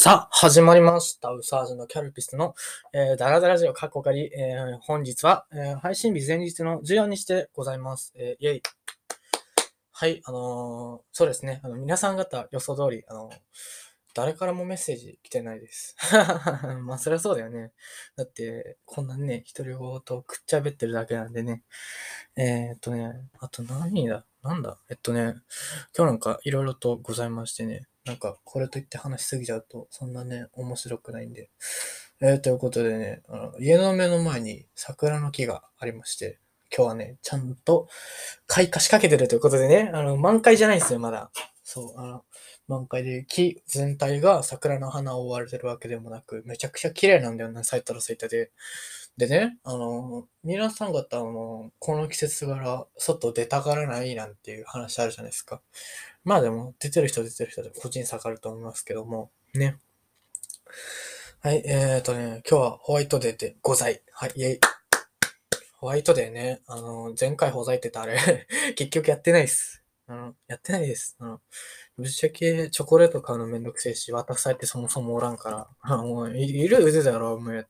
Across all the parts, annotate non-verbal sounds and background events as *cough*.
さあ、始まりました。ウサージュのキャルピスの、えー、ダラダラジオカッコカリ、えー本日は、えー配信日前日の14日でございます。えーイェイ。はい、あのーそうですね。あの、皆さん方予想通り、あの誰からもメッセージ来てないです。*laughs* まあ、そりゃそうだよね。だって、こんなね、独り言とくっちゃべってるだけなんでね。えー、っとね、あと何だなんだえっとね、今日なんかいろいろとございましてね、なんかこれといって話しすぎちゃうと、そんなね、面白くないんで。えー、ということでね、あの家の目の前に桜の木がありまして、今日はね、ちゃんと開花しかけてるということでね、あの、満開じゃないんですよ、まだ。そう、あの、満開で木全体が桜の花を覆われてるわけでもなく、めちゃくちゃ綺麗なんだよね、咲いたら咲いたで。でね、あの、皆さん方、あの、この季節柄、外出たがらないなんていう話あるじゃないですか。まあでも、出てる人出てる人で個人差がると思いますけども、ね。はい、えーとね、今日はホワイトデーでござい。はい、イェイ。ホワイトデーね、あの、前回ほざいてたあれ、*laughs* 結局やってないっす。あの、やってないです。あの、ぶっちゃけチョコレート買うのめんどくせえし、渡されてそもそもおらんから、もういいる？腕だろ、お前。っ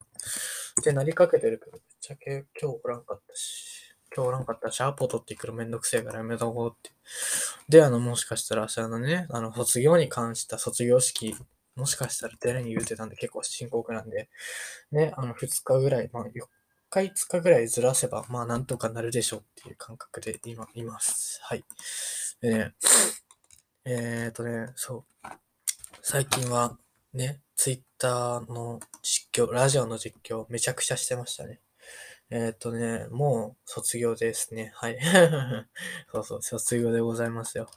てなりかけてるけど、ぶっちゃけ今日おらんかったし、今日おらんかったし、アポ取ってくるめんどくせえからやめとこうって。で、あの、もしかしたら明日のね、あの、卒業に関した卒業式、もしかしたら誰に言うてたんで結構深刻なんで、ね、あの、2日ぐらい、まあ、4日、5日ぐらいずらせば、まあ、なんとかなるでしょうっていう感覚で今、います。はい。でね、えーとね、そう。最近は、ね、ツイッターの実況、ラジオの実況、めちゃくちゃしてましたね。えーとね、もう卒業ですね。はい。*laughs* そうそう、卒業でございますよ。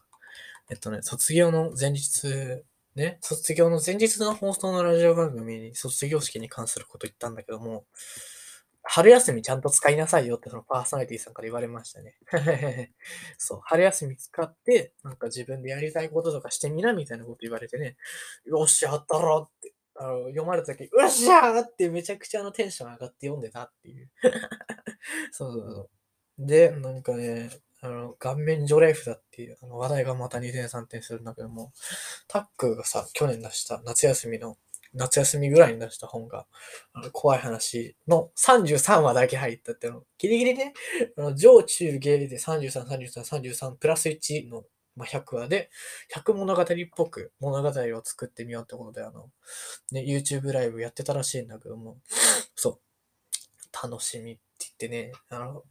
えっとね、卒業の前日、ね、卒業の前日の放送のラジオ番組に卒業式に関すること言ったんだけども、春休みちゃんと使いなさいよってそのパーソナリティさんから言われましたね。*laughs* そう、春休み使って、なんか自分でやりたいこととかしてみなみたいなこと言われてね、よし、やったろって、あの読まれた時、うっしゃーってめちゃくちゃあのテンション上がって読んでたっていう。*laughs* そうそうそう。で、なんかね、あの、顔面除霊符だっていうあの話題がまた2点3点するんだけども、タックがさ、去年出した夏休みの、夏休みぐらいに出した本が、あの怖い話の33話だけ入ったっていうの、ギリギリね、あの上中下で33、33、33プラス1の、まあ、100話で、100物語っぽく物語を作ってみようってことで、あの、ね、YouTube ライブやってたらしいんだけども、そう、楽しみって言ってね、あの、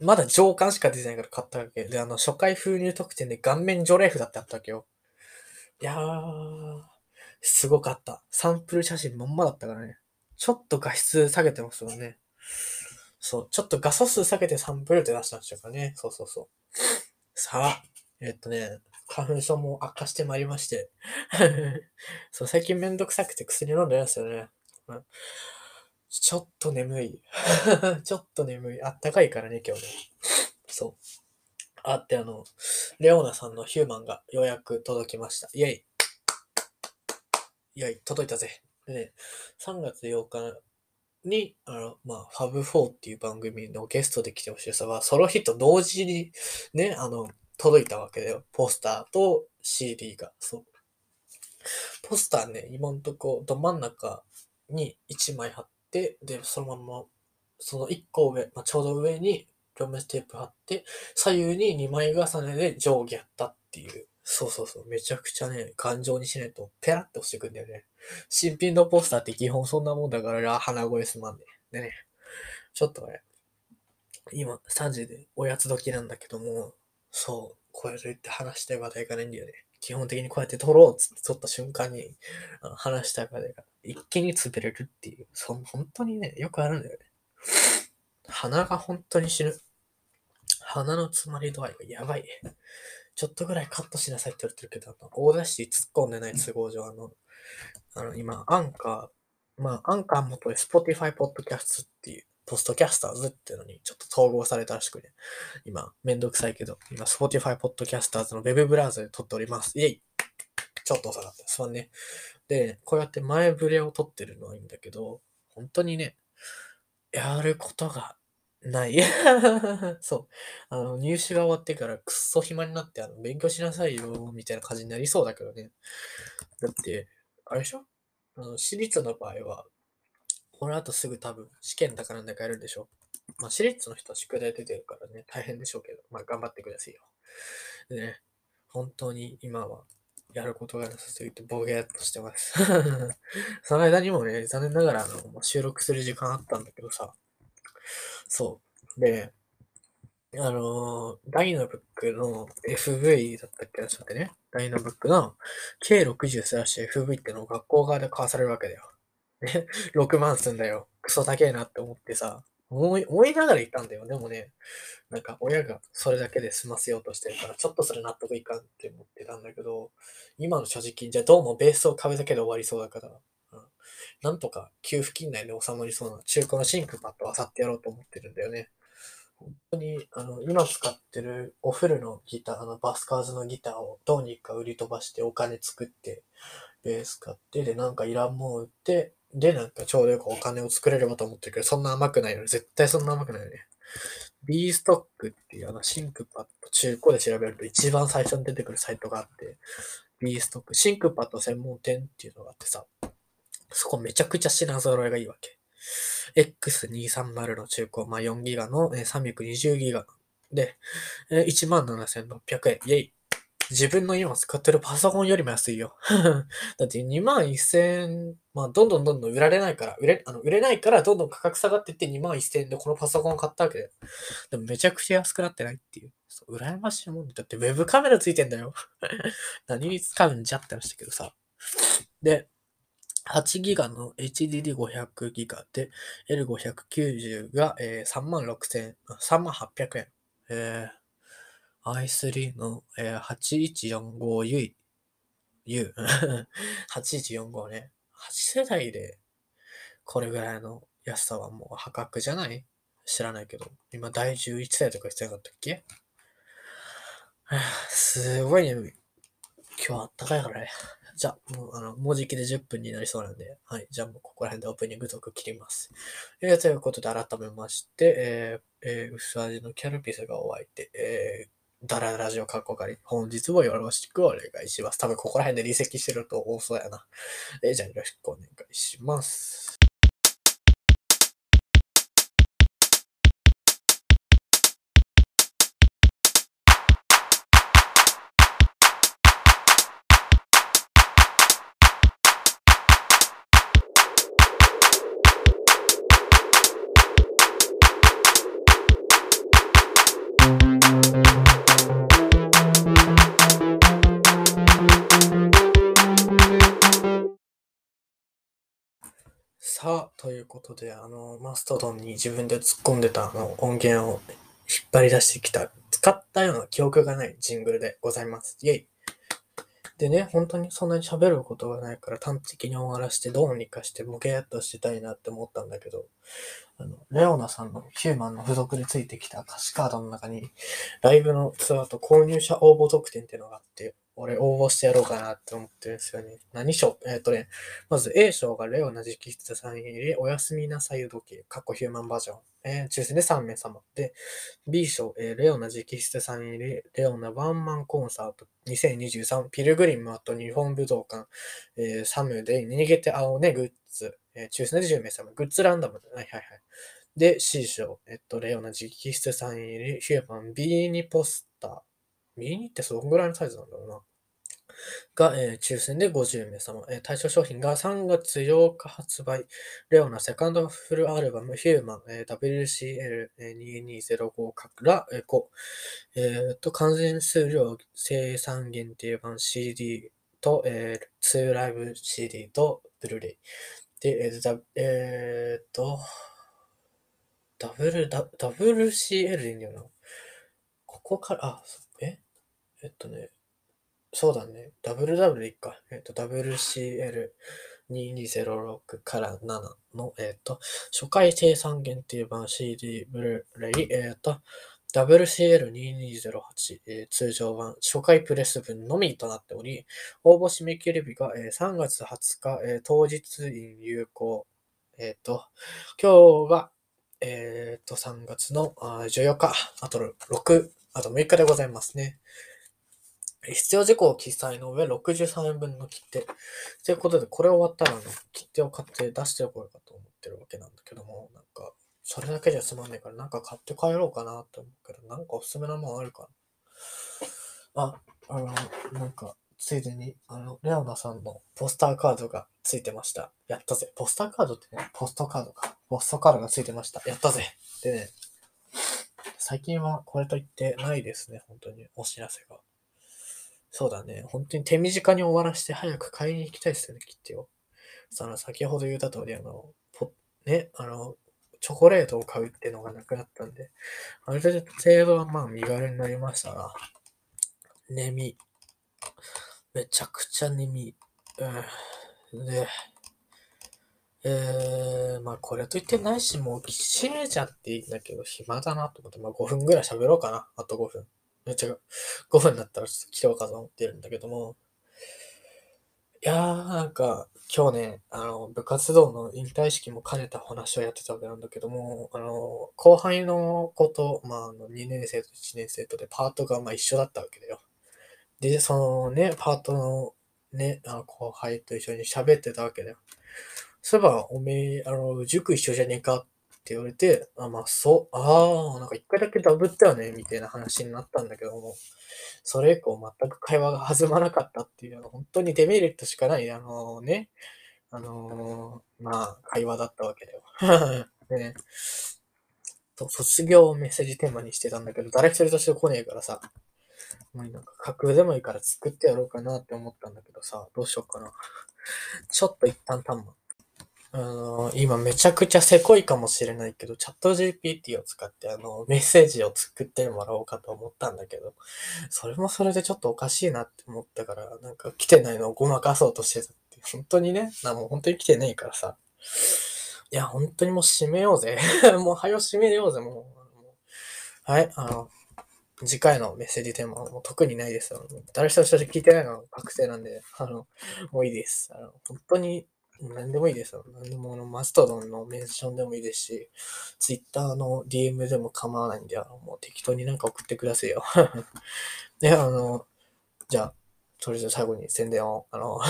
まだ上巻しか出てないから買ったわけ。で、あの、初回封入特典で顔面除霊符だってあったわけよ。いやー、すごかった。サンプル写真まんまだったからね。ちょっと画質下げてますよね。そう、ちょっと画素数下げてサンプルって出したんですよね。そうそうそう。さあ、えっとね、花粉症も悪化してまいりまして。*laughs* そう、最近めんどくさくて薬飲んでないですよね。ちょっと眠い。*laughs* ちょっと眠い。あったかいからね、今日ね。そう。あって、あの、レオナさんのヒューマンがようやく届きました。イェイ。イェイ、届いたぜ。でね、3月8日に、あの、まあ、ファブ4っていう番組のゲストで来てほしいさは、ソロヒット同時にね、あの、届いたわけだよ。ポスターと CD が。そう。ポスターね、今んとこ、ど真ん中に1枚貼って、で、そのまま、その1個上、まあ、ちょうど上に両面テープ貼って、左右に2枚重ねで上下やったっていう。そうそうそう。めちゃくちゃね、頑丈にしないとペラって押してくんだよね。新品のポスターって基本そんなもんだから、鼻声すまんね。でね、ちょっとね、今3時でおやつ時なんだけども、そう、こうやって言って話したい話題がないんだよね。基本的にこうやって撮ろうっつって撮った瞬間に、あの話したい話題が一気に潰れるっていう、そ本当にね、よくあるんだよね。鼻が本当に死ぬ。鼻の詰まり度合いがやばい。ちょっとぐらいカットしなさいって言われてるけど、あの、大出し突っ込んでない都合上、あの、あの、今、アンカー、まあ、アンカー元で Spotify Podcast っていう、ポストキャスターズっていうのにちょっと統合されたらしくね。今、めんどくさいけど、今、Spotify Podcasters の Web ブラウザで撮っております。イェイちょっと遅かった。すまんね。で、こうやって前触れを撮ってるのはいいんだけど、本当にね、やることがない。*laughs* そう。あの、入試が終わってからくっそ暇になって、あの、勉強しなさいよ、みたいな感じになりそうだけどね。だって、あれでしょ？あの私立の場合は、この後すぐ多分試験だからなんだかやるんでしょ？まあ、私立の人は宿題出てるからね、大変でしょうけど、まあ、頑張ってくださいよ。でね、本当に今はやることがなさすぎてボケーっとしてます。*laughs* その間にもね、残念ながらあの収録する時間あったんだけどさ、そう。で、あのー、ダイナブックの FV だったっけなちょっとね、ダイナブックの K60 スラッシュ FV ってのを学校側で買わされるわけだよ。ね、6万すんだよ。クソ高えなって思ってさ、思い、思いながら言ったんだよ。でもね、なんか親がそれだけで済ませようとしてるから、ちょっとそれ納得いかんって思ってたんだけど、今の所持金じゃどうもベースを買うだけで終わりそうだから、うん、なんとか給付金内で収まりそうな中古のシンクパッドを漁ってやろうと思ってるんだよね。本当に、あの、今使ってるおフルのギター、あの、バスカーズのギターをどうにか売り飛ばしてお金作って、ベース買って、で、なんかいらんもん売って、で、なんかちょうどよくお金を作れればと思ってるけど、そんな甘くないよね。絶対そんな甘くないよね。B ストックっていうあのシンクパッド中古で調べると一番最初に出てくるサイトがあって、B ストック、シンクパッド専門店っていうのがあってさ、そこめちゃくちゃ品揃えがいいわけ。X230 の中古、まあ、4ギガの320ギガで、17,600円。イェイ。自分の今使ってるパソコンよりも安いよ。*laughs* だって2万1000円、まあ、どんどんどんどん売られないから、売れ、あの、売れないからどんどん価格下がっていって2万1000円でこのパソコンを買ったわけだよ。でもめちゃくちゃ安くなってないっていう。そう、羨ましいもんだってウェブカメラついてんだよ。*laughs* 何に使うんじゃって話したけどさ。で、8ギガの HDD500 ギガで L590 が、えー、36,000、3800円。えー、i3 の、えー、8145U、U。*laughs* 8145ね。8世代でこれぐらいの安さはもう破格じゃない？知らないけど。今第11世代とか必要だったっけ？*sighs* すごいね。今日はあったかいからね。じゃあ、もう、あの、もうじきで10分になりそうなんで、はい。じゃあもうここら辺でオープニングトーク切ります。えー、ということで改めまして、えー、えー、薄味のキャルピスがお相手、えー、ダララジオカッコ仮。本日もよろしくお願いします。多分ここら辺で離席してると多そうやな。えー、じゃあよろしくお願いします。さあ、ということで、あの、マストドンに自分で突っ込んでたあの音源を引っ張り出してきた、使ったような記憶がないジングルでございます。イェイ。でね、本当にそんなに喋ることがないから端的に終わらせてどうにかしてボケーっとしてたいなって思ったんだけど、あの、レオナさんのヒューマンの付属でついてきた歌詞カードの中に、ライブのツアーと購入者応募特典っていうのがあって、俺応募してやろうかなって思ってるんですよね。何賞えっ、とね、まず A 賞がレオナ直筆サイン入り、おやすみなさい時計、過去ヒューマンバージョン。えー、抽選で3名様。で、B 賞、えー、レオナ直筆サイン入り、レオナワンマンコンサート2023、ピルグリムあと日本武道館、えー、サムで逃げて青ねグッズ、えー、抽選で10名様。グッズランダム。はいはいはい。で、C 賞、えっと、レオナ直筆サイン入り、ヒューマン B2 ポスター。B2 ってそのぐらいのサイズなんだろうな。が、えー、抽選で50名様、えー、対象商品が3月8日発売、レオナセカンドフルアルバムヒューマン、えー、WCL2205 から、えー、5、えー、と、完全数量生産限定版 CD と、えー、2ライブ CD とブルーレイ。で、えー、えー、と、ダブル、ダ WCL でいいんだよな。ここから、あ、え？えっとね、そうだね。WW でいっか。えっ、と、WCL2206 から7の、えっ、と、初回生産限定版 CD ブルーレイ、えっ、と、WCL2208、えー、通常版初回プレス分のみとなっており、応募締め切り日が、えー、3月20日、えー、当日 in 有効。えっ、と、今日が、えっ、と、3月のあ14日、あと6、あと6日でございますね。必要事項記載の上63円分の切手。ということで、これ終わったら、ね、切手を買って出しておこうかと思ってるわけなんだけども、なんか、それだけじゃ済まんないから、なんか買って帰ろうかなって思うけど、なんかおすすめなもんあるかな？あ、あの、なんか、ついでに、あの、レオナさんのポスターカードがついてました。やったぜ。ポスターカードってね、ポストカードか。ポストカードがついてました。やったぜ。でね、最近はこれと言ってないですね、本当に、お知らせが。そうだね。本当に手短に終わらせて早く買いに行きたいですよね、きっとよ。その、先ほど言った通り、あの、ポね、あの、チョコレートを買うっていうのがなくなったんで、ある程度はまあ身軽になりましたが、眠めちゃくちゃ眠うん。で、えー、まあこれと言ってないし、もう閉めちゃっていいんだけど、暇だなと思って、まあ5分ぐらい喋ろうかな。あと5分。めっちゃ5分だったらちょっと切ろうかと思ってるんだけども、いやー、なんか、今日ね、あの、部活動の引退式も兼ねた話をやってたわけなんだけども、あの、後輩の子と、まあ、あの、2年生と1年生とでパートがまあ一緒だったわけだよ。で、そのね、パートのね、あの後輩と一緒に喋ってたわけだよ。そういえば、おめえ、あの、塾一緒じゃねえかっって言われて、あ、まあ、そう、ああ、なんか一回だけダブったよね、みたいな話になったんだけども、それ以降全く会話が弾まなかったっていう、あの、本当にデメリットしかない、あのね、あのー、まあ、会話だったわけだよ。*laughs* でね、卒業をメッセージテーマにしてたんだけど、誰一人として来ねえからさ、もうなんか架空でもいいから作ってやろうかなって思ったんだけどさ、どうしようかな。ちょっと一旦端末あの、今めちゃくちゃせこいかもしれないけど、チャット GPT を使ってあの、メッセージを作ってもらおうかと思ったんだけど、それもそれでちょっとおかしいなって思ったから、なんか来てないのをごまかそうとしてたって、本当にね、なもう本当に来てないからさ。いや、本当にもう閉めようぜ。*laughs* もう早閉めようぜ、もう。はい、あの、次回のメッセージテーマはもう特にないです。誰一人聞いてないのは確定なんで、あの、もういいです。あの本当に何でもいいですよ。何でも、マストドンのメンションでもいいですし、ツイッターの DM でも構わないんで、あの、もう適当になんか送ってくださいよ。*laughs* で、あの、じゃあ、それじゃ最後に宣伝を、あの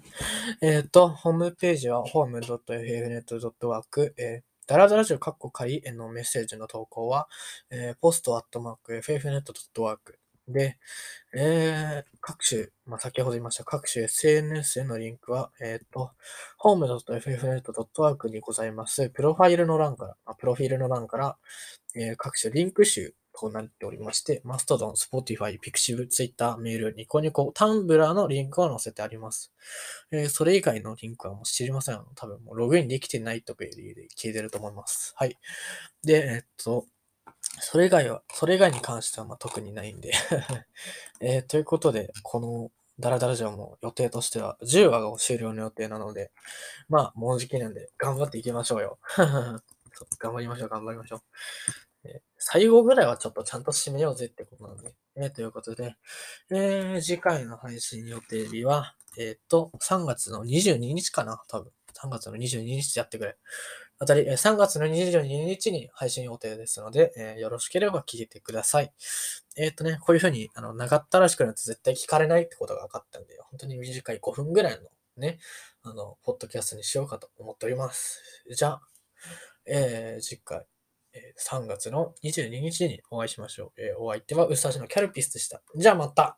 *laughs* えっと、ホームページは home.ffnet.work、えー、ダラダラジオカッコ仮へのメッセージの投稿は、えー、ポストアットマーク ffnet.work で、えー、各種、まあ、先ほど言いました各種 SNS へのリンクは、えっ、ー、と、home.ffnet.work にございます、プロファイルの欄から、あ、プロフィールの欄から、えー、各種リンク集となっておりまして、マストドン、スポティファイ、ピクシブ、ツイッター、メール、ニコニコ、タンブラーのリンクを載せてあります。えー、それ以外のリンクはもう知りません。多分もうログインできてないとかいう理由で消えてると思います。はい。で、えっと、それ以外は、それ以外に関してはま特にないんで *laughs* えー、ということで、このダラダラジオも予定としては10話が終了の予定なので、まあ、もうじきなんで頑張っていきましょうよ。*laughs* 頑張りましょう、頑張りましょう。最後ぐらいはちょっとちゃんと締めようぜってことなんで。えー、ということで、えー、次回の配信予定日は、えっ、と、3月の22日かな多分。3月の22日でやってくれ。あたり、3月の22日に配信予定ですので、えー、よろしければ聞いてください。えっ、とね、こういう風に、あの、長ったらしくなると絶対聞かれないってことが分かったんで、本当に短い5分ぐらいのね、あの、ポッドキャストにしようかと思っております。じゃあ、えー、次回、え3月の22日にお会いしましょう。えお相手はうさじのキャルピスでした。じゃあまた